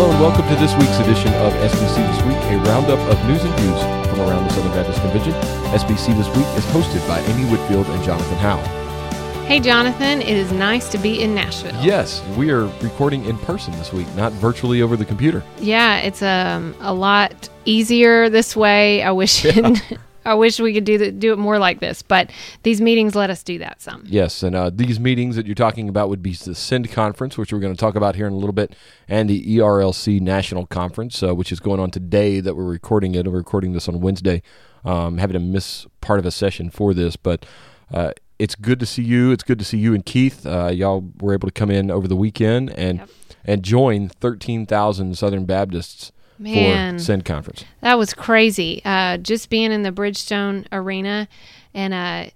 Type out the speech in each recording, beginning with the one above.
Hello and welcome to this week's edition of SBC This Week, a roundup of news and views from around the Southern Baptist Convention. SBC This Week is hosted by Amy Whitfield and Jonathan Howell. Hey, Jonathan, it is nice to be in Nashville. Yes, we are recording in person this week, not virtually over the computer. Yeah, it's um, a lot easier this way. I wish I wish we could do the, do it more like this, but these meetings let us do that some. Yes, and uh, these meetings that you're talking about would be the SEND conference, which we're going to talk about here in a little bit, and the ERLC National Conference, uh, which is going on today that we're recording it. We're recording this on Wednesday. Um, having to miss part of a session for this, but uh, it's good to see you. It's good to see you and Keith. Uh, y'all were able to come in over the weekend and Yep. and join 13,000 Southern Baptists Man. for SEND conference. That was crazy. Uh, just being in the Bridgestone Arena and, uh,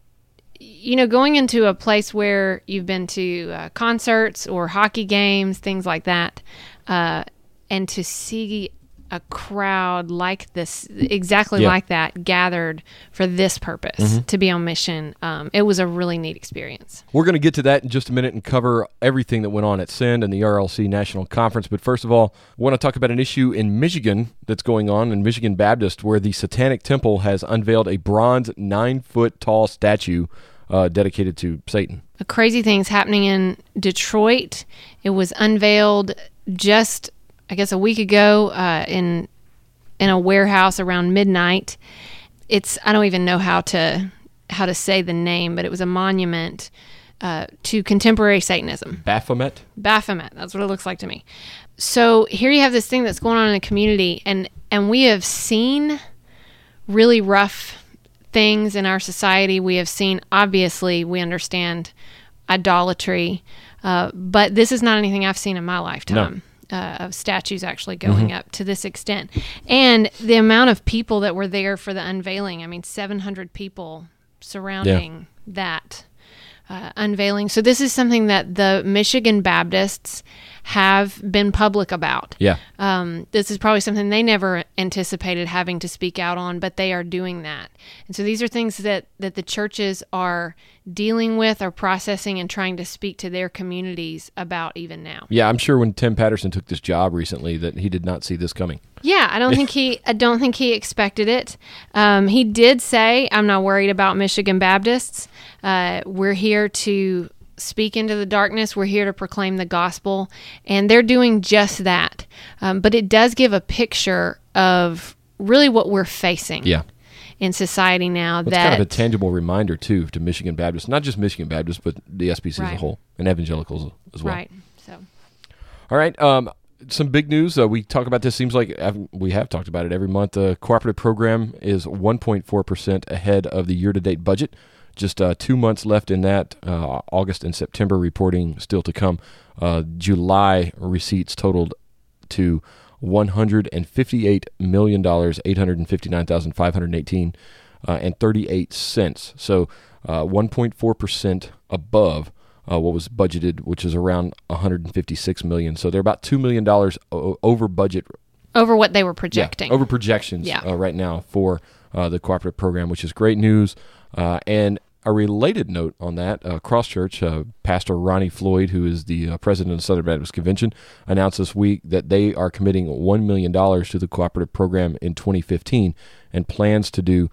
you know, going into a place where you've been to uh, concerts or hockey games, things like that, uh, and to see a crowd like this, exactly Yeah. like that, gathered for this purpose to be on mission, um, it was a really neat experience. We're going to get to that in just a minute and cover everything that went on at SEND and the ERLC National Conference. But first of all, I want to talk about an issue in Michigan that's going on in Michigan Baptist, where the Satanic Temple has unveiled a bronze nine foot tall statue uh, dedicated to Satan. a crazy things happening in Detroit. It was unveiled just, I guess, a week ago uh, in in a warehouse around midnight. It's I don't even know how to how to say the name, but it was a monument uh, to contemporary Satanism. Baphomet? Baphomet. That's what it looks like to me. So here you have this thing that's going on in the community, and and we have seen really rough things in our society. We have seen, obviously, we understand idolatry, uh, but this is not anything I've seen in my lifetime. Uh, of statues actually going up to this extent, and the amount of people that were there for the unveiling. I mean, 700 people surrounding that uh, unveiling. So this is something that the Michigan Baptists have been public about. Yeah. Um, this is probably something they never anticipated having to speak out on, but they are doing that. And so these are things that that the churches are dealing with, or processing, and trying to speak to their communities about even now. Yeah, I'm sure when Tim Patterson took this job recently that he did not see this coming. Yeah, I don't think he. I don't think he expected it. Um, he did say, "I'm not worried about Michigan Baptists. Uh, we're here to speak into the darkness. We're here to proclaim the gospel, and they're doing just that. Um, but it does give a picture of really what we're facing. Yeah. In society now, It's that kind of a tangible reminder, too, to Michigan Baptists, not just Michigan Baptists, but the SBC as a whole, and evangelicals as well. right. So All right. Um, some big news. Uh, we talk about this. Seems like uh, we have talked about it every month. The cooperative program is 1.4 percent ahead of the year-to-date budget. Just uh, two months left in that. Uh, August and September reporting still to come. Uh, July receipts totaled to 158 million dollars, 859,518 uh, and 38 cents. So uh, 1.4 percent above uh, what was budgeted, which is around 156 million. So they're about two million dollars o- over budget, over what they were projecting, yeah, over projections Yeah. uh, right now for uh, the cooperative program, which is great news. Uh, and a related note on that, uh, Cross Church, uh, Pastor Ronnie Floyd, who is the uh, president of the Southern Baptist Convention, announced this week that they are committing $1 million to the cooperative program in 2015 and plans to do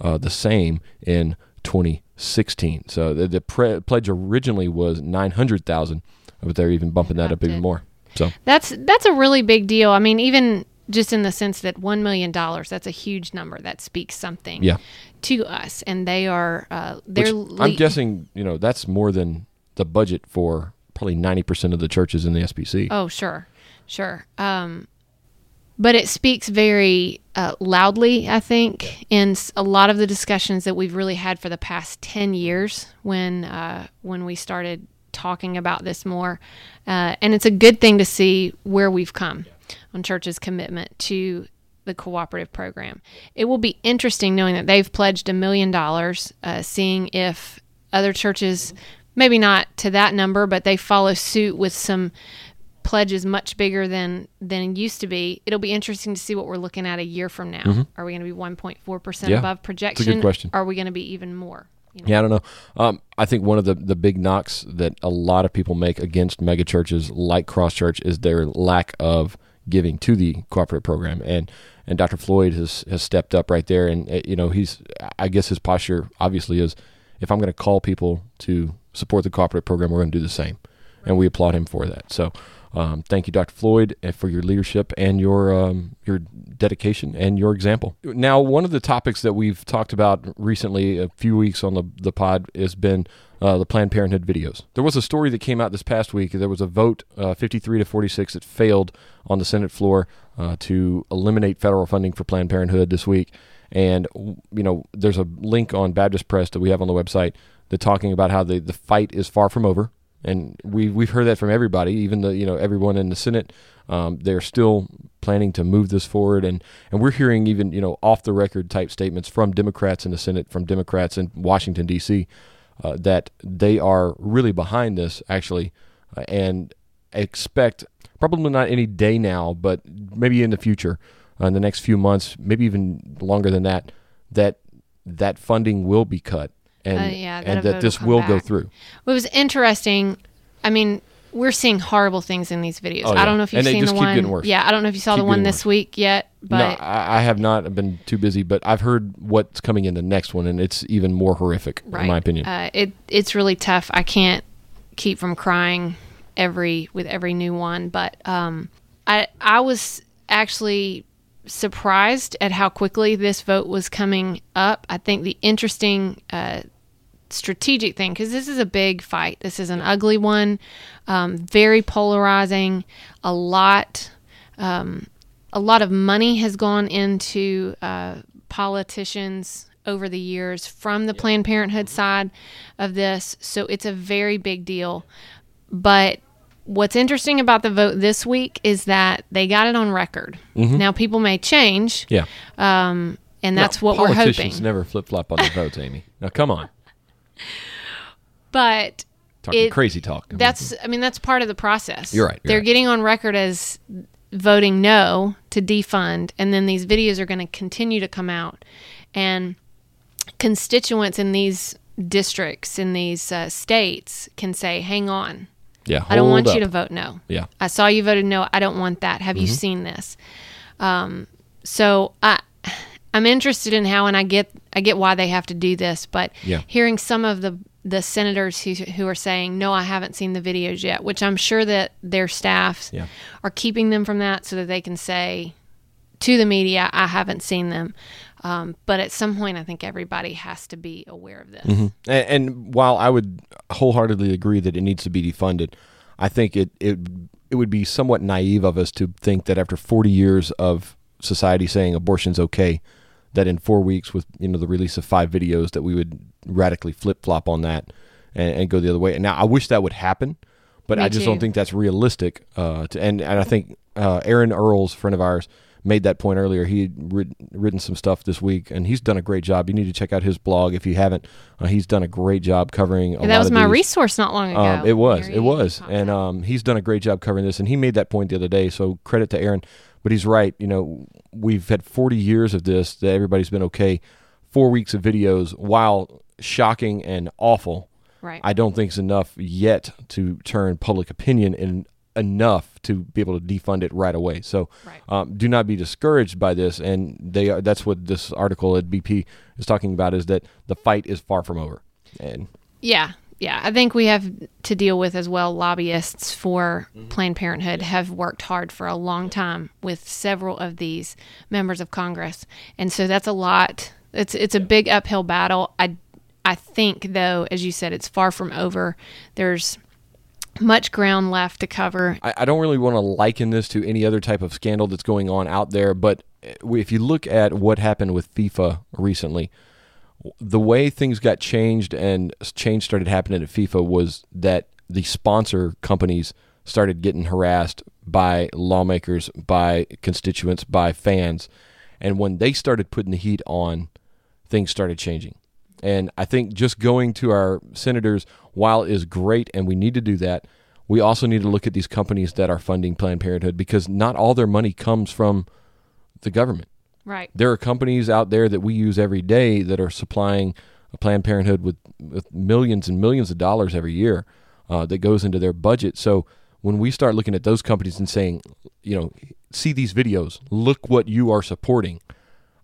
uh, the same in 2016. So the, the pre- pledge originally was 900000 but they're even bumping that up even more. So That's that's a really big deal. I mean, even just in the sense that one million dollars, that's a huge number. That speaks something Yeah. to us, and they are uh, they're. Which I'm le- guessing, you know, that's more than the budget for probably 90% of the churches in the SBC. Oh, sure, sure. Um, but it speaks very uh, loudly, I think, in a lot of the discussions that we've really had for the past ten years when uh, when we started talking about this more, uh, and it's a good thing to see where we've come on church's commitment to the cooperative program. It will be interesting knowing that they've pledged a million dollars, uh, seeing if other churches, maybe not to that number, but they follow suit with some pledges much bigger than than it used to be. It'll be interesting to see what we're looking at a year from now. Are we going to be 1.4 percent Mm-hmm. Yeah, above it's a good question. Are we going to be even more? You know? Yeah, I don't know. Um, I think one of the, the big knocks that a lot of people make against megachurches like Cross Church is their lack of giving to the cooperative program. And and Dr. Floyd has has stepped up right there, and uh, you know he's I guess his posture obviously is if I'm going to call people to support the cooperative program, we're going to do the same, and we applaud him for that. So. Um, thank you, Dr. Floyd, uh, for your leadership and your um, your dedication and your example. Now, one of the topics that we've talked about recently, a few weeks on the the pod, has been uh, the Planned Parenthood videos. There was a story that came out this past week. There was a vote, uh, 53 to 46, that failed on the Senate floor uh, to eliminate federal funding for Planned Parenthood this week. And you know, there's a link on Baptist Press that we have on the website that talking about how the the fight is far from over and we we've heard that from everybody, even the you know everyone in the Senate. Um, they're still planning to move this forward, and and we're hearing even you know off the record type statements from Democrats in the Senate, from Democrats in Washington D.C. Uh, that they are really behind this actually, uh, and expect probably not any day now, but maybe in the future, uh, in the next few months, maybe even longer than that, that that funding will be cut and Uh, yeah, that and that this will will go through. What was interesting, I mean, we're seeing horrible things in these videos. Oh, I don't know if you've seen the one. worse. Yeah, I don't know if you saw Keep the one this week yet, but no, I, I have not I've been too busy, but I've heard what's coming in the next one, and it's even more horrific, right. in my opinion. uh, it it's really tough. I can't keep from crying every with every new one, but um, I I was actually surprised at how quickly this vote was coming up. I think the interesting uh, strategic thing because this is a big fight. This is an ugly one, um, very polarizing. A lot, um, a lot of money has gone into uh, politicians over the years from the Planned Parenthood side of this, so it's a very big deal. But what's interesting about the vote this week is that they got it on record. Now people may change, yeah, um, and that's No, what we're politicians hoping. never flip flop on their votes, Amy. Now come on, But talking It- crazy talk. That's I mean that's part of the process. You're right, you're They're right. getting on record as voting no to defund and then these videos are going to continue to come out and constituents in these districts in these uh, states can say hang on yeah. I don't want hold you to vote no. Yeah, I saw you voted no. I don't want that. Have you Mm-hmm. seen this? Um, so I, I'm interested in how, and I get, I get why they have to do this. But Yeah. hearing some of the the senators who who are saying no, I haven't seen the videos yet, which I'm sure that their staffs Yeah. are keeping them from that so that they can say to the media, I haven't seen them. Um, but at some point, I think everybody has to be aware of this. and, and while I would wholeheartedly agree that it needs to be defunded, I think it it it would be somewhat naive of us to think that after 40 years of society saying abortion's okay, that in four weeks with you know the release of five videos that we would radically flip flop on that and, and go the other way. And now I wish that would happen, but Me I just don't think that's realistic. Uh, to, and and I think uh, Aaron Earls, friend of ours, made that point earlier. He had writ- written some stuff this week, and he's done a great job. You need to check out his blog if you haven't. Uh, he's done a great job covering. A And lot that was my these. resource not long ago. Um, it was, it was, and um, he's done a great job covering this. And he made that point the other day. So credit to Aaron, but he's right. You know, we've had 40 years of this that everybody's been okay. Four weeks of videos, while shocking and awful, right. I don't think is enough yet to turn public opinion in enough to be able to defund it right away. So Right. um, do not be discouraged by this. And they are, that's what this article at BP is talking about is that the fight is far from over. And Yeah, yeah. I think we have to deal with as well lobbyists for mm-hmm. Planned Parenthood have worked hard for a long time with several of these members of Congress, and so that's a lot. It's it's a big uphill battle. I I think though, as you said, it's far from over. There's much ground left to cover. I, I don't really want to liken this to any other type of scandal that's going on out there, but eh, if you look at what happened with FIFA recently, the way things got changed and change started happening at FIFA was that the sponsor companies started getting harassed by lawmakers, by constituents, by fans. And when they started putting the heat on, things started changing. And I think just going to our senators, while is great, and we need to do that, we also need to look at these companies that are funding Planned Parenthood because not all their money comes from the government. Right. There are companies out there that we use every day that are supplying Planned Parenthood with, with millions and millions of dollars every year uh, that goes into their budget. So when we start looking at those companies and saying, you know, see these videos, look what you are supporting.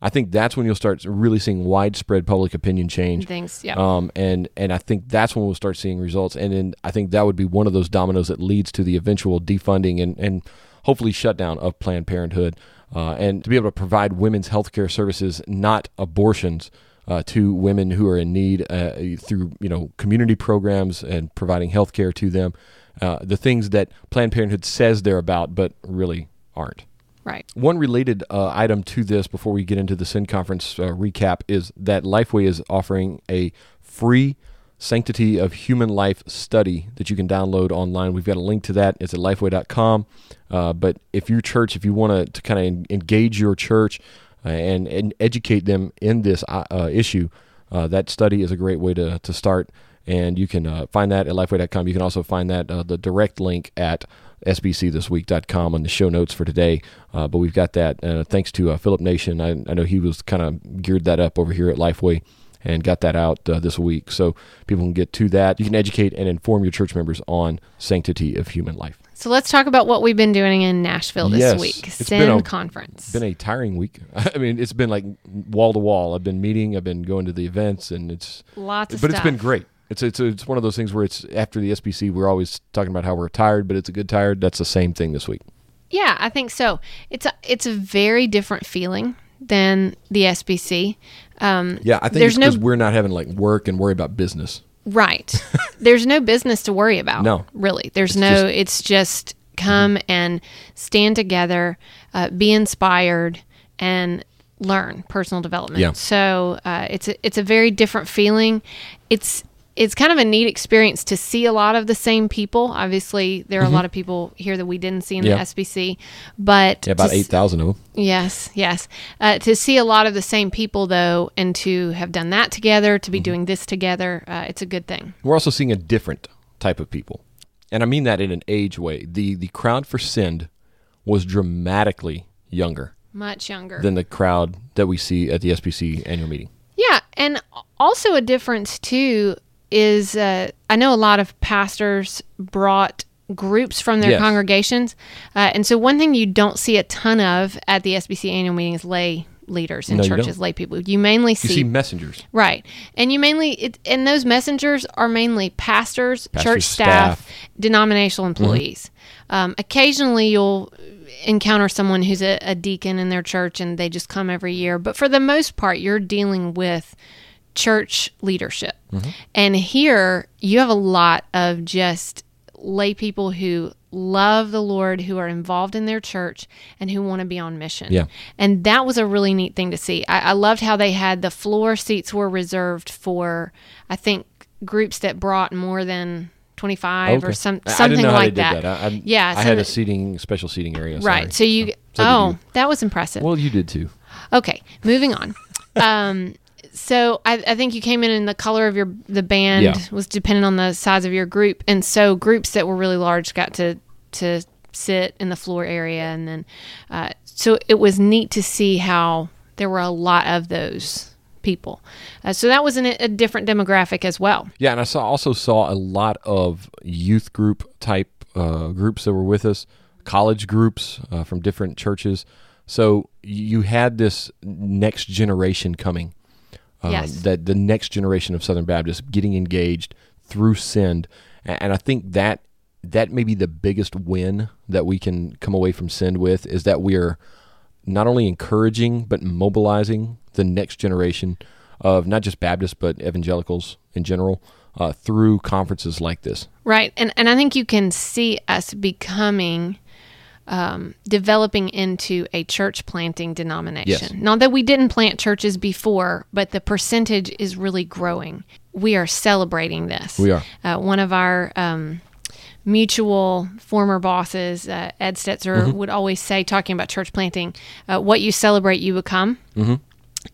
I think that's when you'll start really seeing widespread public opinion change. Things, yeah. Um, and and I think that's when we'll start seeing results. And then I think that would be one of those dominoes that leads to the eventual defunding and and hopefully shutdown of Planned Parenthood, uh, and to be able to provide women's health care services, not abortions. Uh, to women who are in need uh, through you know community programs and providing health care to them, uh, the things that Planned Parenthood says they're about, but really aren't. Right. One related uh, item to this before we get into the SEND Conference uh, recap is that Lifeway is offering a free Sanctity of Human Life study that you can download online. We've got a link to that. It's at lifeway.com. Uh, but if your church, if you want to kind of engage your church uh, and, and educate them in this uh, uh, issue, that study is a great way to, to start. And you can find that at lifeway.com. You can also find that the direct link at sbcthisweek.com on the show notes for today. Uh, but we've got that uh, thanks to uh, Philip Nation. I, I, know he was kind of geared that up over here at Lifeway and got that out uh, this week. So people can get to that. You can educate and inform your church members on sanctity of human life. So let's talk about what we've been doing in Nashville this yes, week. It's Send been a, conference. It's been a tiring week. I mean, it's been like wall to wall. I've been meeting. I've been going to the events, and it's lots of but stuff. it's been great. It's it's it's one of those things where it's after the SBC, we're always talking about how we're tired, but it's a good tired. That's the same thing this week. Yeah, I think so. It's a it's a very different feeling than the SBC. Um, yeah, I think there's it's because no we're not having like work and worry about business. right. there's no business to worry about. No. really. There's It's no. just- Mm-hmm. it's just come and stand together, uh, be inspired, and learn personal development. Yeah. So uh, it's a, it's a very different feeling. It's it's kind of a neat experience to see a lot of the same people. Obviously, there are a lot of people here that we didn't see in Mm-hmm. Yeah. the SBC, but Yeah, about eight thousand of them. Yes, yes. Uh, to see a lot of the same people, though, and to have done that together, to be Mm-hmm. doing this together, uh, it's a good thing. We're also seeing a different type of people, and I mean that in an age way. the The crowd for Send was dramatically younger Much younger. than the crowd that we see at the SBC annual meeting. yeah, and also a difference, too, is uh, I know a lot of pastors brought groups from their Yes. congregations. Uh, and so, one thing you don't see a ton of at the SBC annual meeting is lay leaders in No, churches, lay people. You mainly You see see messengers. Right. And you mainly, it, and those messengers are mainly pastors, Pastors, church staff, staff. denominational employees. Um, occasionally you'll encounter someone who's a, a deacon in their church and they just come every year. But for the most part, you're dealing with church leadership. And here you have a lot of just lay people who love the Lord, who are involved in their church, and who want to be on mission. Yeah. And that was a really neat thing to see. I, I loved how they had the floor seats were reserved for, I think, groups that brought more than 25 or some, something didn't know how like that. that. I, I, yeah. I had a seating special seating area. Right. So you, So oh, you. that was impressive. Well, you did too. Okay, moving on. um, so I, I think you came in and the color of your the band Yeah. was dependent on the size of your group, and so groups that were really large got to to sit in the floor area, and then uh, so it was neat to see how there were a lot of those people. Uh, so that was an, a different demographic as well. Yeah, and I saw also saw a lot of youth group type uh, groups that were with us, college groups uh, from different churches. So you had this next generation coming. Um, Yes. That the next generation of Southern Baptists getting engaged through Send, and I think that that may be the biggest win that we can come away from Send with is that we are not only encouraging but mobilizing the next generation of not just Baptists but evangelicals in general uh, through conferences like this. Right. And and I think you can see us becoming um, developing into a church planting denomination. Yes. Not that we didn't plant churches before, but the percentage is really growing. We are celebrating this. We are. Uh, one of our um, mutual former bosses, uh, Ed Stetzer, Mm-hmm. would always say, talking about church planting, uh, "What you celebrate, you become." Mm-hmm.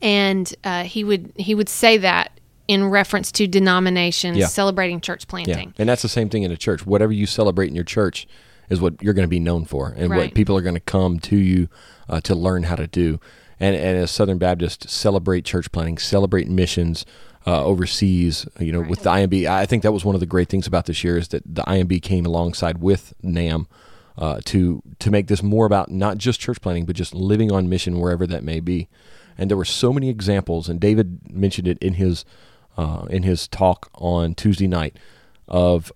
And uh, he would he would say that in reference to denominations Yeah. celebrating church Yeah, planting. and that's the same thing in a church. Whatever you celebrate in your church is what you're going to be known for, and Right. what people are going to come to you uh, to learn how to do. and, and as Southern Baptists celebrate church planting, celebrate missions uh, overseas. You know, with the IMB, I think that was one of the great things about this year is that the IMB came alongside with NAMB uh, to to make this more about not just church planting, but just living on mission wherever that may be. And there were so many examples, and David mentioned it in his uh, in his talk on Tuesday night of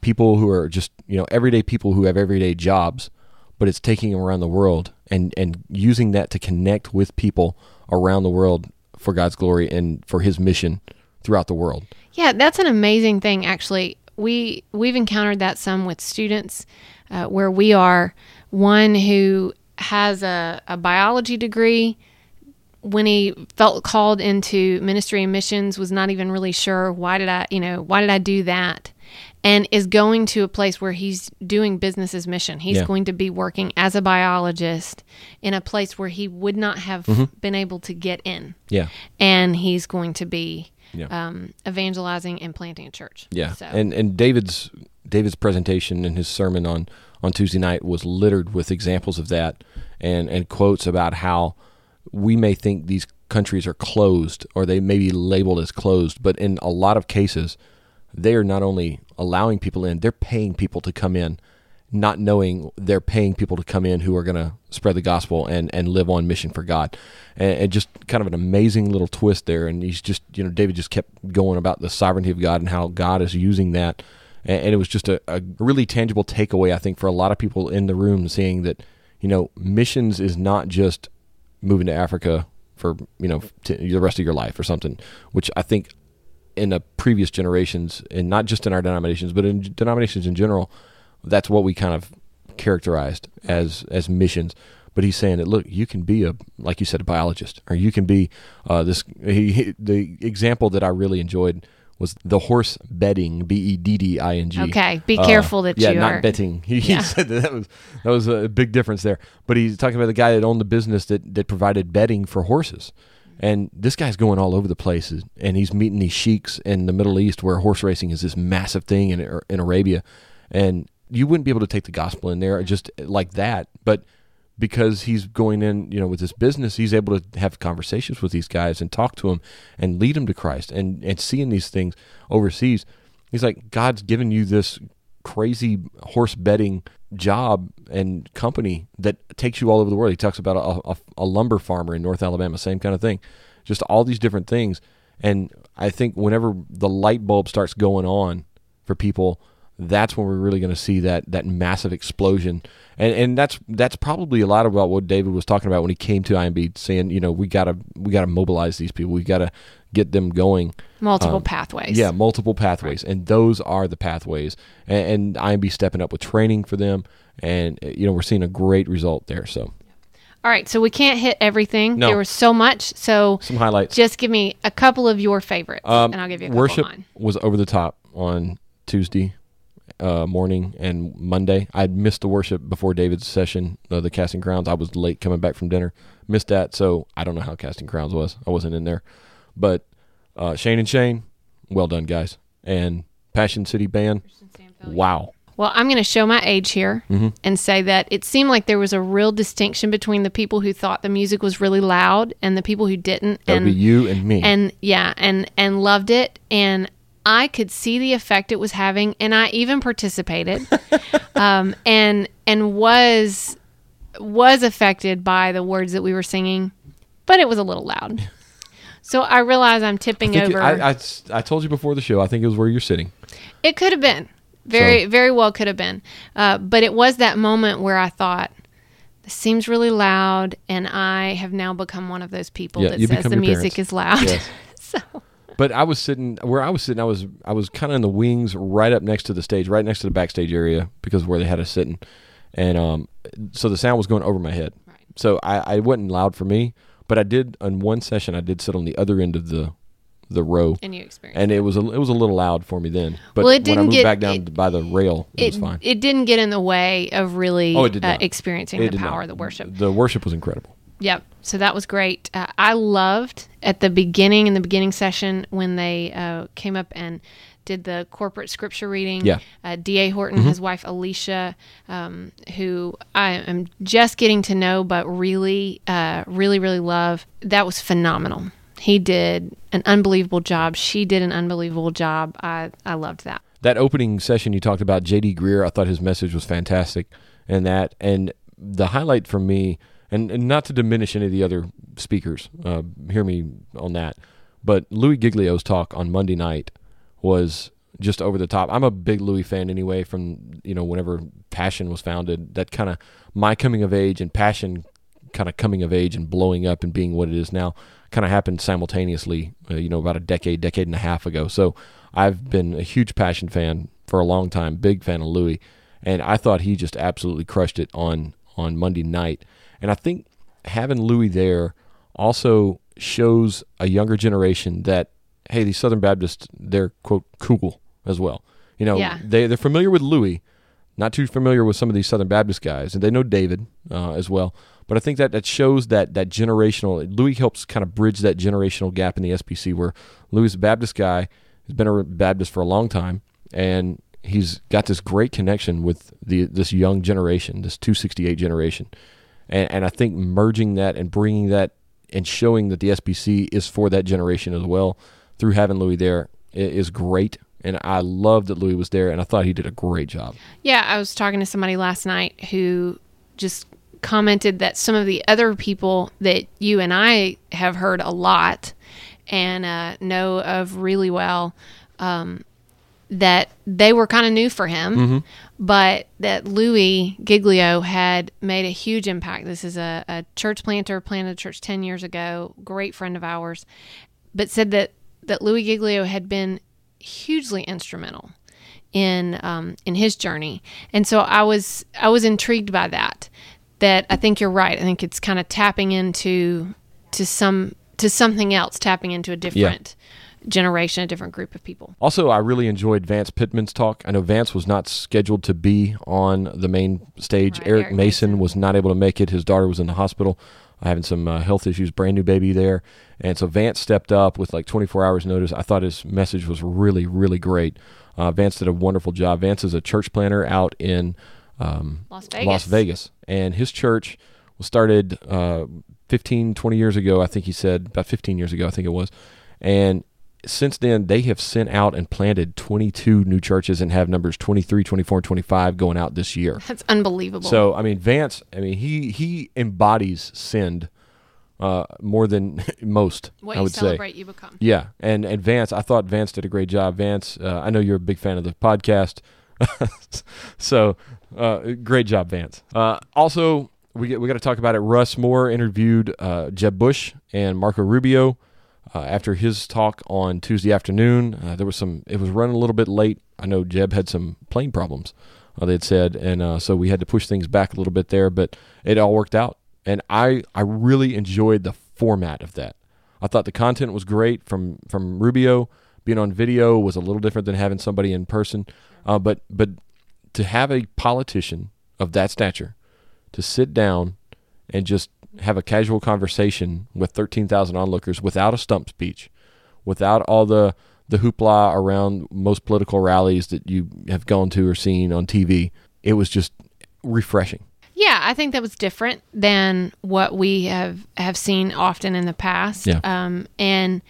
people who are just you know everyday people who have everyday jobs, but it's taking them around the world and and using that to connect with people around the world for God's glory and for His mission throughout the world. Yeah, that's an amazing thing. Actually, we we've encountered that some with students uh, where we are one who has a, a biology degree when he felt called into ministry and missions was not even really sure why did I, you know, why did I do that? And is going to a place where he's doing business as mission. He's Yeah. going to be working as a biologist in a place where he would not have Mm-hmm. been able to get in. Yeah, And he's going to be Yeah. um, evangelizing and planting a church. yeah. So, And and David's David's presentation and his sermon on on Tuesday night was littered with examples of that and and quotes about how we may think these countries are closed or they may be labeled as closed, but in a lot of cases, they are not only allowing people in, they're paying people to come in, not knowing they're paying people to come in who are going to spread the gospel and, and live on mission for God. And, and just kind of an amazing little twist there. And he's just, you know, David just kept going about the sovereignty of God and how God is using that. And, and it was just a, a really tangible takeaway, I think, for a lot of people in the room seeing that, you know, missions is not just moving to Africa for you know the rest of your life or something, which I think in the previous generations, and not just in our denominations, but in denominations in general, that's what we kind of characterized as as missions. But he's saying that look, you can be a like you said a biologist, or you can be uh, this. He, he- the example that I really enjoyed was the horse bedding, B e d d i n g. Okay, be Uh, careful that yeah, you not are- betting. He, Yeah. he said that, that was that was a big difference there. But he's talking about the guy that owned the business that that provided bedding for horses. And this guy's going all over the places, and he's meeting these sheiks in the Middle East, where horse racing is this massive thing in er, in Arabia, and you wouldn't be able to take the gospel in there just eh, like that. But because he's going in, you know, with this business, he's able to have conversations with these guys and talk to them and lead them to Christ and and seeing these things overseas. He's like, God's given you this crazy horse betting job and company that takes you all over the world. He talks about a, a, a lumber farmer in North Alabama, same kind of thing. Just all these different things. And I think whenever the light bulb starts going on for people, that's when we're really going to see that that massive explosion. And and that's that's probably a lot about what David was talking about when he came to IMB, saying, you know, we gotta we gotta mobilize these people. We gotta get them going. multiple Um, pathways. Yeah, multiple pathways, and those are the pathways. And, and IMB stepping up with training for them, and you know we're seeing a great result there. So All right, so we can't hit everything. No. There was so much. So some highlights. just give me a couple of your favorites, Um, and I'll give you a couple worship of mine. was over the top on Tuesday uh, morning and Monday. I'd missed the worship before David's session, uh, the casting crowns. I was late coming back from dinner, missed that. So I don't know how casting crowns was. I wasn't in there, but uh, Shane and Shane, well done, guys. And Passion City Band, wow. Well, I'm going to show my age here Mm-hmm. and say that it seemed like there was a real distinction between the people who thought the music was really loud and the people who didn't. That and would be you and me. and yeah, and and loved it and I could see the effect it was having and I even participated. um and and was was affected by the words that we were singing, but it was a little loud. So I realize I'm tipping I, think it- over. I, I, I told you before the show. I think it was where you're sitting. It could have been. Very, very well could have been. Uh, but it was that moment where I thought, this seems really loud, and I have now become one of those people Yeah, that says the music parents. is loud. Yes. so, But I was sitting where I was sitting. I was I was kind of in the wings, right up next to the stage, right next to the backstage area, because of where they had us sitting, and um, so the sound was going over my head. Right. So I, I wasn't loud for me, but I did on one session. I did sit on the other end of the the row, and you experienced and it was a, it was a little loud for me then. But Well, it when I moved get- back down it- by the rail, it, it, was fine. it didn't get in the way of really Oh, uh, experiencing It the power not. of the worship. The worship was incredible. Yep. So that was great. Uh, I loved at the beginning in the beginning session when they uh, came up and did the corporate scripture reading. Yeah. Uh, D.A. Horton, his wife Elicia, um, who I am just getting to know, but really, uh, really, really love. That was phenomenal. He did an unbelievable job. She did an unbelievable job. I, I loved that. that opening session you talked about JD Greear, I thought his message was fantastic and that and the highlight for me and, and not to diminish any of the other speakers, uh, hear me on that, but Louis Giglio's talk on Monday night was just over the top. I'm a big Louis fan anyway from you know whenever Passion was founded, that kind of my coming of age and Passion kind of coming of age and blowing up and being what it is now kind of happened simultaneously, uh, you know, about a decade, decade and a half ago. So I've been a huge Passion fan for a long time, big fan of Louis, and I thought he just absolutely crushed it on on Monday night. And I think having Louis there also shows a younger generation that hey, these Southern Baptists they're quote cool as well. You know, Yeah. they they're familiar with Louis, not too familiar with some of these Southern Baptist guys, and they know David uh, as well. But I think that that shows that that generational Louis helps kind of bridge that generational gap in the SBC where Louis is a Baptist guy, has been a Baptist for a long time, and he's got this great connection with the this young generation, this 268 generation, and and I think merging that and bringing that and showing that the SBC is for that generation as well through having Louis there is great. And I love that Louis was there, and I thought he did a great job. Yeah, I was talking to somebody last night who just commented that some of the other people that you and I have heard a lot and uh, know of really well, um, that they were kind of new for him, but that Louis Giglio had made a huge impact. This is a, a church planter, planted a church 10 years ago, great friend of ours, but said that, that Louis Giglio had been hugely instrumental in um, in his journey, and so I was I was intrigued by that. That I think you're right. I think it's kind of tapping into to some to something else, tapping into a different generation, a different group of people. Also, I really enjoyed Vance Pitman's talk. I know Vance was not scheduled to be on the main stage. Right, Eric, Eric Mason, Mason. was not able to make it. His daughter was in the hospital, having some uh, health issues, brand new baby there. And so Vance stepped up with like 24 hours notice. I thought his message was really, really great. Uh, Vance did a wonderful job. Vance is a church planner out in um, Las Vegas. Las Vegas. And his church was started uh, 15, 20 years ago, I think he said, about 15 years ago, I think it was. And since then, they have sent out and planted 22 new churches and have numbers 23, 24, and 25 going out this year. That's unbelievable. So, I mean, Vance, I mean, he, he embodies send uh, more than most, what I you would say. celebrate, you become. Yeah, and and Vance, I thought Vance did a great job. Vance, uh, I know you're a big fan of the podcast, so uh, great job, Vance. Uh, also, we get, we got to talk about it. Russ Moore interviewed uh, Jeb Bush and Marco Rubio uh, after his talk on Tuesday afternoon. Uh, there was some. It was running a little bit late. I know Jeb had some plane problems. Uh, they had said, and uh, so we had to push things back a little bit there, but it all worked out. And I I really enjoyed the format of that. I thought the content was great from from Rubio. Being on video was a little different than having somebody in person, uh, but but to have a politician of that stature to sit down and just have a casual conversation with 13,000 onlookers without a stump speech, without all the the hoopla around most political rallies that you have gone to or seen on TV. It was just refreshing. Yeah, I think that was different than what we have have seen often in the past. Yeah. Um, and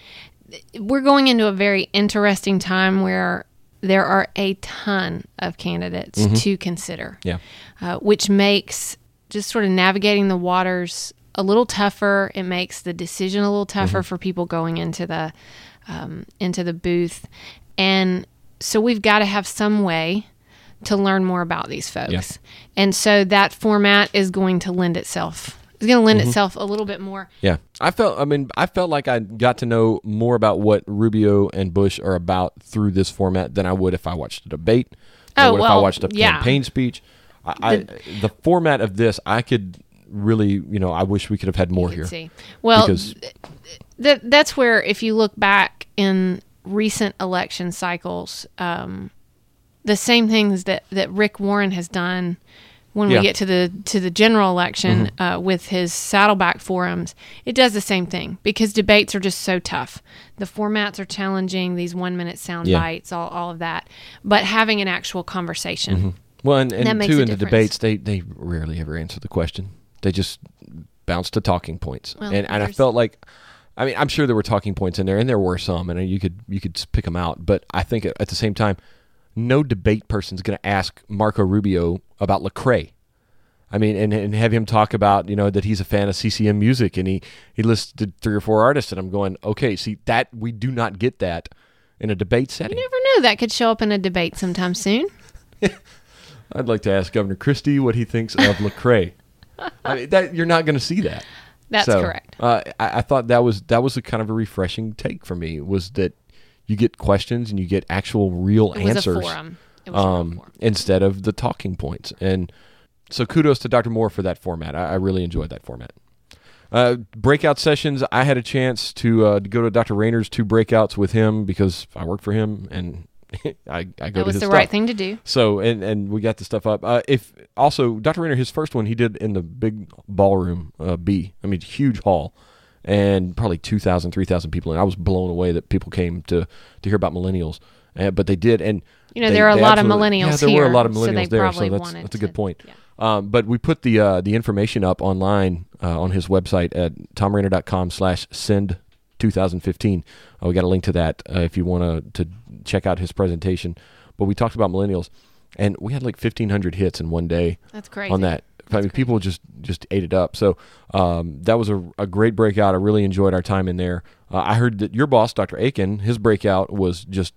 we're going into a very interesting time where there are a ton of candidates to consider, Yeah. uh, which makes just sort of navigating the waters a little tougher. It makes the decision a little tougher for people going into the um, into the booth, and so we've got to have some way to learn more about these folks. Yeah. And so that format is going to lend itself. It's going to lend itself a little bit more. Yeah, I felt. I mean, I felt like I got to know more about what Rubio and Bush are about through this format than I would if I watched a debate. Or Oh, what if I watched a yeah. campaign speech. I, I, the format of this, I could really, you know, I wish we could have had more here. see. Well, because that that's where if you look back in recent election cycles, um, the same things that that Rick Warren has done when Yeah. Mm-hmm. we get to the to the general election uh, with his Saddleback forums, it does the same thing because debates are just so tough. The formats are challenging. These one minute sound Yeah. bites, all all of that. But having an actual conversation, Well, and, and two in the debates, they they rarely ever answer the question. They just bounce to talking points, Well, and and I felt like, I mean, I'm sure there were talking points in there, and there were some, and you could you could pick them out. But I think at, at the same time, no debate person's going to ask Marco Rubio about Lecrae. I mean, and, and have him talk about you know that he's a fan of CCM music, and he he listed three or four artists, and I'm going, okay, see that we do not get that in a debate setting. you never know that could show up in a debate sometime soon. I'd like to ask Governor Christie what he thinks of Lecrae. I mean, that you're not going to see that. That's So, correct. Uh, I, I thought that was that was a kind of a refreshing take for me. Was that you get questions and you get actual real answers a forum. It was a um, forum. instead of the talking points. And so kudos to Dr. Moore for that format. I, I really enjoyed that format. Uh, breakout sessions. I had a chance to, uh, to go to Dr. Rainer's two breakouts with him because I work for him and I, I go That to was the stuff. right thing to do. So and and we got the stuff up. Uh, if also Dr. Rainer, his first one he did in the big ballroom uh, B. I mean, huge hall, and probably 2,000, 3,000 people. And I was blown away that people came to to hear about millennials. Uh, but they did, and You know, they- there are a lot of absolutely- Yeah, millennials there were a lot of so they millennials there. So that's that's a good to- point. yeah. Um, but we put the uh, the information up online uh, on his website at thomrainer.com slash send 2015. Uh, we got a link to that uh, if you want to check out his presentation. But we talked about millennials, and we had like 1,500 hits in one day That's crazy. on that. I mean, people just just ate it up. So um, that was a, a great breakout. I really enjoyed our time in there. Uh, I heard that your boss, Dr. Akin, his breakout was just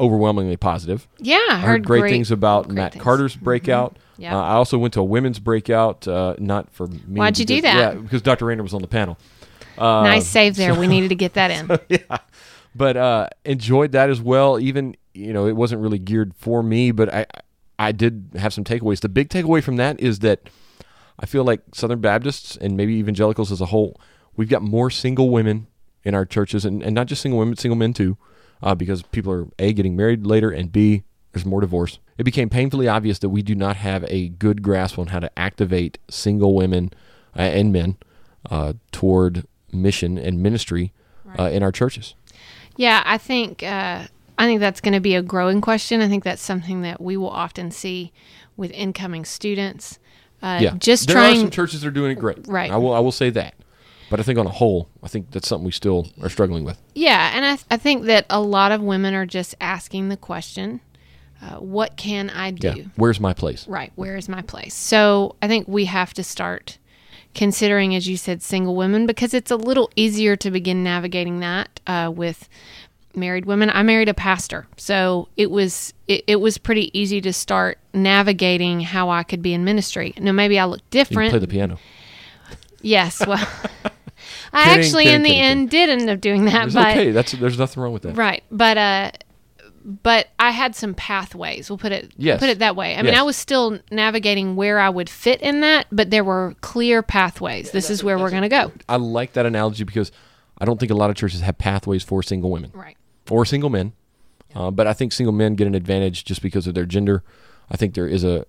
overwhelmingly positive. Yeah, I I heard great, things about great Matt things. Carter's breakout. Yeah. Uh, I also went to a women's breakout, uh, not for me. Why'd you do that? Yeah, because Dr. Rainer was on the panel. Uh, nice save there. we needed to get that in. yeah, but uh, enjoyed that as well. Even you know, it wasn't really geared for me, but I I did have some takeaways. The big takeaway from that is that I feel like Southern Baptists and maybe evangelicals as a whole, we've got more single women in our churches, and, and not just single women, single men too, uh, because people are a getting married later, and b there's more divorce. It became painfully obvious that we do not have a good grasp on how to activate single women uh, and men uh, toward mission and ministry uh, in our churches. Yeah, I think uh, I think that's going to be a growing question. I think that's something that we will often see with incoming students. Uh, yeah, just there are trying. some churches that are doing it great. Right. I will. I will say that. But I think on a whole, I think that's something we still are struggling with. yeah, and I, I think that a lot of women are just asking the question, uh, "What can I do?" Yeah. Where's my place? Right. Where is my place? So I think we have to start considering, as you said, single women because it's a little easier to begin navigating that uh, with married women. I married a pastor, so it was it, it was pretty easy to start navigating how I could be in ministry. Now maybe I look You different. play the piano. yes. Well, I Kidding, actually kidding, in the kidding, end did end up doing that, It's but okay. That's there's nothing wrong with that. Right, but uh, but I had some pathways. We'll put it Yes. put it that way. I mean, I was still navigating where I would fit in that, but there were clear pathways. This is where we're going to go. I like that analogy because I don't think a lot of churches have pathways for single women Right. or single men. Uh, but I think single men get an advantage just because of their gender. I think there is a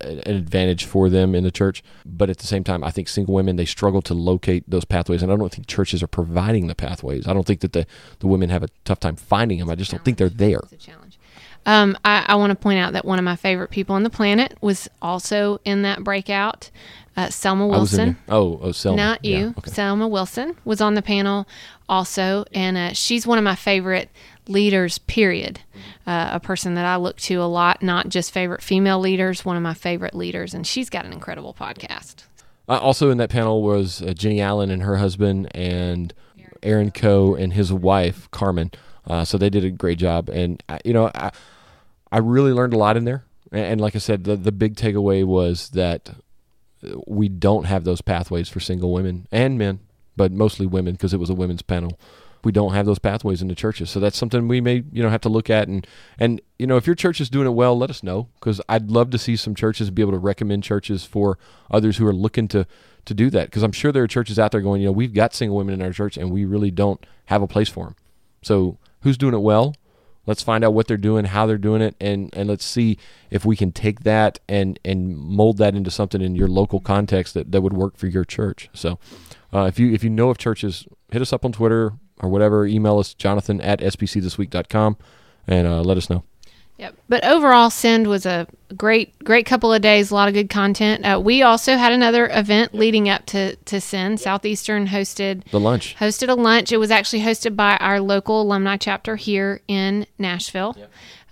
an advantage for them in the church, but at the same time, I think single women they struggle to locate those pathways, and I don't think churches are providing the pathways. I don't think that the the women have a tough time finding them. I just don't think they're there. It's a challenge. Um, I, I want to point out that one of my favorite people on the planet was also in that breakout. Uh, Selma I was in Wilson. Oh, oh, Selma. Not Yeah, you. okay. Selma Wilson was on the panel also, and uh, she's one of my favorite leaders. Period. Uh, a person that I look to a lot, not just favorite female leaders. One of my favorite leaders, and she's got an incredible podcast. Uh, also in that panel was uh, Jennie Allen and her husband, and Aaron Coe and his wife Carmen. Uh, so they did a great job, and uh, you know, I, I really learned a lot in there. And, and like I said, the the big takeaway was that we don't have those pathways for single women and men, but mostly women because it was a women's panel. We don't have those pathways in the churches, so that's something we may you know have to look at. And and you know if your church is doing it well, let us know because I'd love to see some churches be able to recommend churches for others who are looking to to do that. Because I'm sure there are churches out there going, you know, we've got single women in our church and we really don't have a place for them. So who's doing it well? Let's find out what they're doing, how they're doing it, and and let's see if we can take that and and mold that into something in your local context that, that would work for your church. So, uh, if you if you know of churches, hit us up on Twitter or whatever. Email us Jonathan at sbcthisweek.com and uh, let us know. Yep. But overall, Send was a great, great couple of days. A lot of good content. Uh, we also had another event leading up to to Send. Southeastern hosted The lunch. hosted a lunch. It was actually hosted by our local alumni chapter here in Nashville,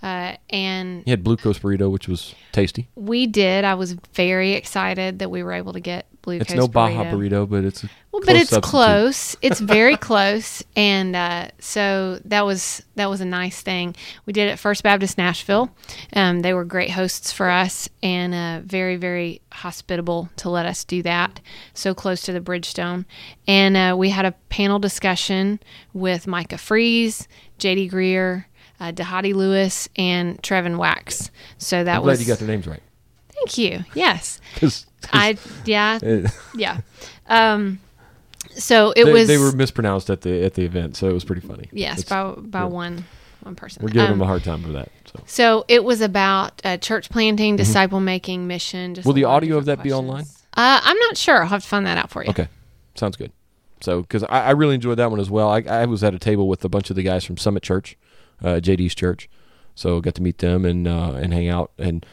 uh, and You had Blue Coast burrito, which was tasty. we did. I was very excited that we were able to get Blue It's Coast no Baja burrito. burrito, but it's a Well, close but it's substitute. close. It's very close, and uh, so that was that was a nice thing. We did it at First Baptist Nashville. Um, they were great hosts for us, and uh, very very hospitable to let us do that. So close to the Bridgestone, and uh, we had a panel discussion with Micah Fries, J.D. Greear, uh, Dhati Lewis, and Trevin Wax. So that I'm glad you got their names right. thank you. Yes, 'Cause- I yeah yeah. Um, so it they, was they were mispronounced at the at the event, so it was pretty funny. Yes, It's- by by one one person. we're giving Um, them a hard time for that. So. So it was about uh, church planting, disciple making, mission. Just Mm-hmm. Will the audio of that be online? Uh, I'm not sure. I'll have to find that out for you. Okay, sounds good. So, because I, I really enjoyed that one as well. I, I was at a table with a bunch of the guys from Summit Church, uh, JD's church, so got to meet them and uh, and hang out and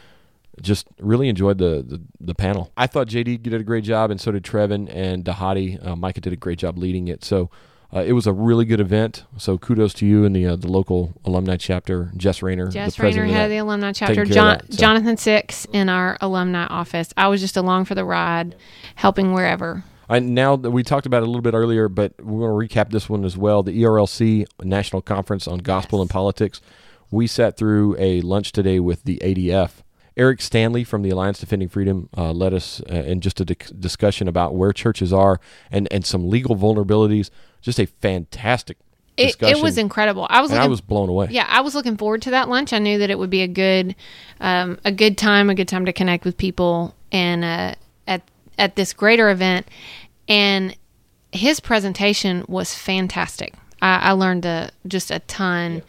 just really enjoyed the, the the panel. I thought JD did a great job, and so did Trevin and Dhati. Uh, Micah did a great job leading it. So. Uh, it was a really good event, so kudos to you and the uh, the local alumni chapter, Jess Rayner, Jess Rayner, head of the alumni chapter, John, that, so. Jonathan Six in our alumni office. I was just along for the ride, helping wherever. I, now that we talked about it a little bit earlier, but we're going to recap this one as well. The ERLC National Conference on Gospel and Politics. We sat through a lunch today with the ADF. Eric Stanley from the Alliance Defending Freedom uh, led us uh, in just a dic- discussion about where churches are and, and some legal vulnerabilities. Just a fantastic It, discussion. it was incredible. I was and looking, I was blown away. yeah, I was looking forward to that lunch. I knew that it would be a good, um, a good time, a good time to connect with people, and uh, at at this greater event. And his presentation was fantastic. I, I learned a, just a ton,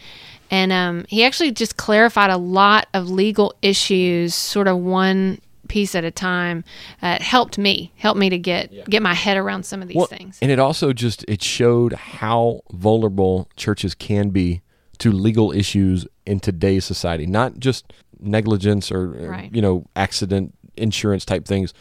and um, he actually just clarified a lot of legal issues, sort of one piece at a time. Uh, it helped me, helped me to get get my head around some of these Well, things. And it also just it showed how vulnerable churches can be to legal issues in today's society. Not just negligence or Right. you know accident insurance type things.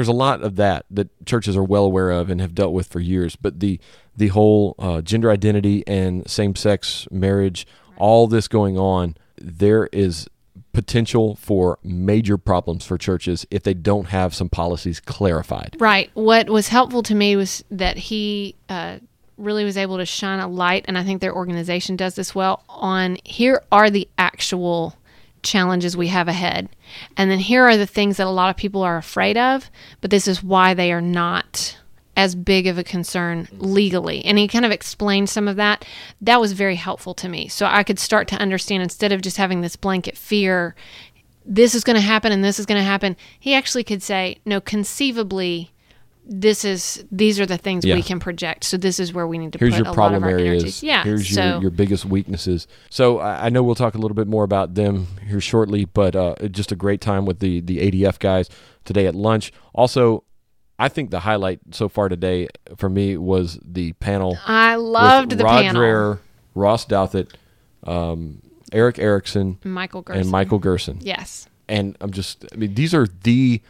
There's a lot of that that churches are well aware of and have dealt with for years. But the the whole uh, gender identity and same sex marriage, all this going on, there is potential for major problems for churches if they don't have some policies clarified. Right. What was helpful to me was that he uh, really was able to shine a light, and I think their organization does this well, on here are the actual challenges we have ahead. And then here are the things that a lot of people are afraid of, but this is why they are not as big of a concern legally. And he kind of explained some of that. That was very helpful to me. So I could start to understand instead of just having this blanket fear, this is going to happen and this is going to happen. He actually could say, no, conceivably, this is these are the things Yeah. we can project. So this is where we need to here's put your a problem lot of our areas. energies. Yeah. Here's so your, your biggest weaknesses. So I, I know we'll talk a little bit more about them here shortly, but uh, just a great time with the the ADF guys today at lunch. Also, I think the highlight so far today for me was the panel. I loved the Rod panel. Dreher, Ross Douthat, um, Erick Erickson, Michael Gerson. and Michael Gerson. Yes. And I'm just, I mean, these are the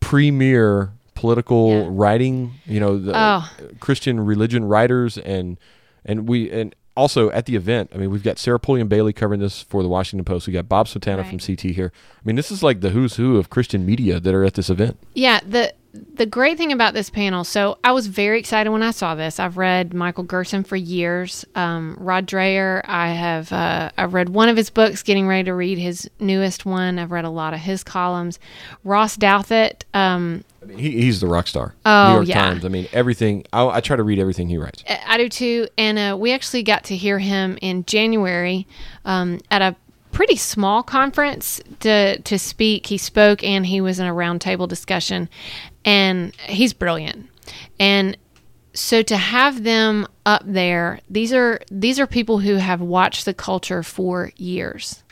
premier political Yeah. writing, you know, the Oh. Christian religion writers, and and we and also at the event, I mean, we've got Sarah Pulliam Bailey covering this for the Washington Post. We got Bob Smietana Right. from CT here. I mean, this is like the who's who of Christian media that are at this event. Yeah, the the great thing about this panel, so I was very excited when I saw this. I've read Michael Gerson for years. Um, Rod Dreher, I have uh, I've read one of his books, getting ready to read his newest one. I've read a lot of his columns. Ross Douthat, um, I mean, he, he's the rock star. Oh, New York yeah. Times. I mean, everything. I, I try to read everything he writes. I I do too, and uh, we actually got to hear him in January um, at a pretty small conference to to speak. He spoke and he was in a roundtable discussion, and he's brilliant. And so to have them up there, these are these are people who have watched the culture for years.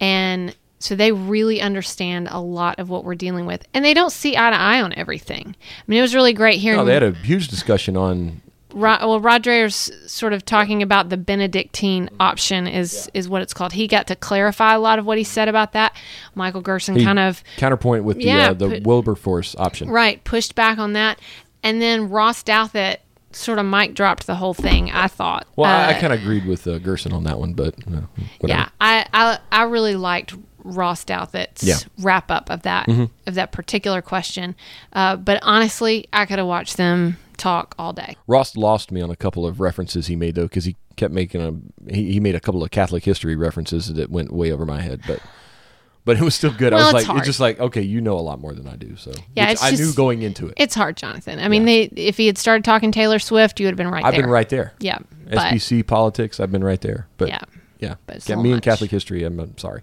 And so they really understand a lot of what we're dealing with. And they don't see eye to eye on everything. I mean, it was really great hearing Oh, they had a huge discussion on. Ro- well, Rod Dreher's sort of talking about the Benedictine option is is what it's called. He got to clarify a lot of what he said about that. Michael Gerson he- kind of counterpoint with the uh, the put- Wilberforce option. right pushed back on that, and then Ross Douthat sort of mic dropped the whole thing. I thought. Well, I, I Uh, kind of agreed with uh, Gerson on that one, but uh, yeah, I, I I really liked Ross Douthat's Yeah. Mm-hmm. wrap up of that of that particular question. Uh, but honestly, I could have watched them talk all day. Ross lost me on a couple of references he made though, because he kept making a he, he made a couple of Catholic history references that went way over my head, but. But it was still good. Well, I was like, hard. it's just like, okay, you know a lot more than I do. So Yeah, I knew going into it. It's hard, Jonathan. I mean, they if he had started talking Taylor Swift, you would have been right I've there. been right there. Yeah, but SBC politics, I've been right there. But yeah, yeah, but it's Yeah, me little and. Catholic history. I'm, I'm sorry.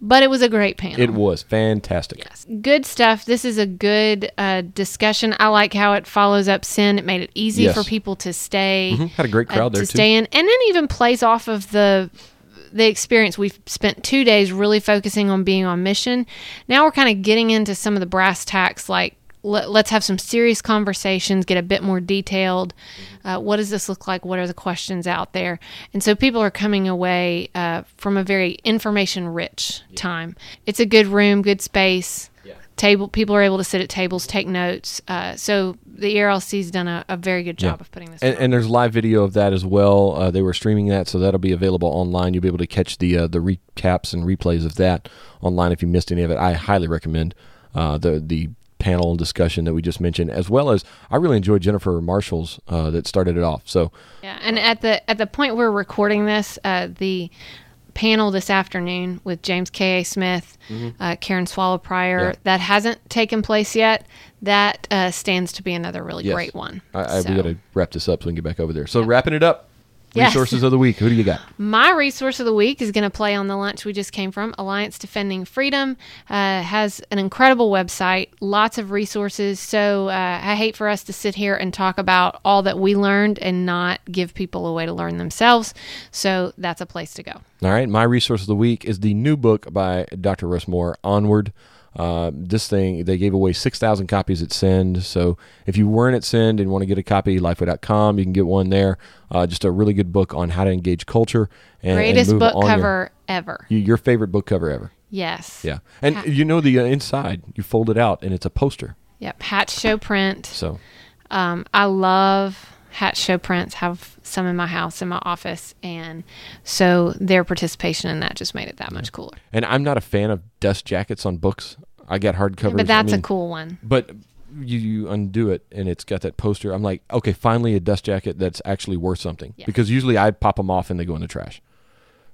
But it was a great panel. It was fantastic. Yes. Good stuff. This is a good uh, discussion. I like how it follows up sin. It made it easy Yes. for people to stay. Mhm. Had a great uh, crowd there to too. stay in, and then even plays off of the the experience. We've spent two days really focusing on being on mission. Now we're kind of getting into some of the brass tacks, like let, let's have some serious conversations, get a bit more detailed. Uh, what does this look like? What are the questions out there? And so people are coming away uh, from a very information rich time. It's a good room, good space table people are able to sit at tables take notes uh, so the ERLC's done a, a very good job Yeah. of putting this And, and there's live video of that as well. Uh, they were streaming that, so that'll be available online. You'll be able to catch the uh, the recaps and replays of that online if you missed any of it. I highly recommend uh, the the panel and discussion that we just mentioned, as well as I really enjoyed Jennifer Marshall's uh, that started it off. So yeah and at the at the point we're recording this uh, the panel this afternoon with james k.a smith uh, karen swallow Prior Mm-hmm. Yeah. that hasn't taken place yet that uh, stands to be another really yes. great one I, I, So- we got to wrap this up so we can get back over there. So wrapping it up. Yes. Resources of the week. Who do you got? My resource of the week is going to play on the lunch we just came from. Alliance Defending Freedom uh, has an incredible website, lots of resources. So uh, I hate for us to sit here and talk about all that we learned and not give people a way to learn themselves. So that's a place to go. All right, my resource of the week is the new book by Dr. Russ Moore, Onward. Uh, this thing, they gave away 6,000 copies at Send. So if you weren't at Send and want to get a copy, lifeway.com, you can get one there. Uh, just a really good book on how to engage culture. And, and Greatest move book on your- cover ever. your favorite book cover ever. Yes. Yeah. And Ha- you know the uh, inside, you fold it out and it's a poster. Yep. Hatch Show print. So Um, I love Hatch Show prints. Have some in my house, in my office, and so their participation in that just made it that much cooler. And I'm not a fan of dust jackets on books. I get hardcovers. But that's I mean, a cool one. But you, you undo it and it's got that poster. I'm like, okay, finally a dust jacket that's actually worth something. Yes. Because usually I pop them off and they go in the trash.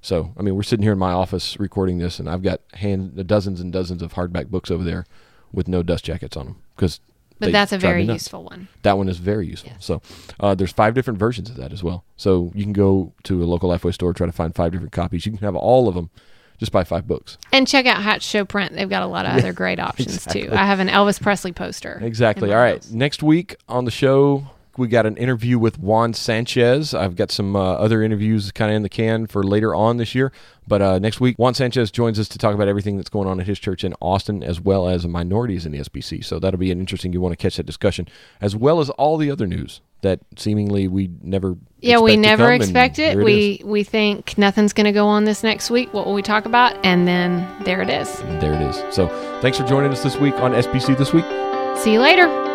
So I mean, we're sitting here in my office recording this, and I've got hand dozens and dozens of hardback books over there with no dust jackets on them because. But that's a very useful one. That one is very useful. So uh, there's five different versions of that as well. So you can go to a local Lifeway store, try to find five different copies. You can have all of them. Just buy five books. And check out Hatch Show Print. They've got a lot of other great options exactly. too. I have an Elvis Presley poster. Exactly. All right. house. Next week on the show, we got an interview with Juan Sanchez. I've got some uh, other interviews kind of in the can for later on this year. But uh, next week, Juan Sanchez joins us to talk about everything that's going on at his church in Austin, as well as minorities in the SBC. So that'll be an interesting. You want to catch that discussion, as well as all the other news that seemingly we never. Yeah, we never expect it. is. we we think nothing's going to go on this next week. What will we talk about? And then there it is. And there it is. So thanks for joining us this week on SBC this week. See you later.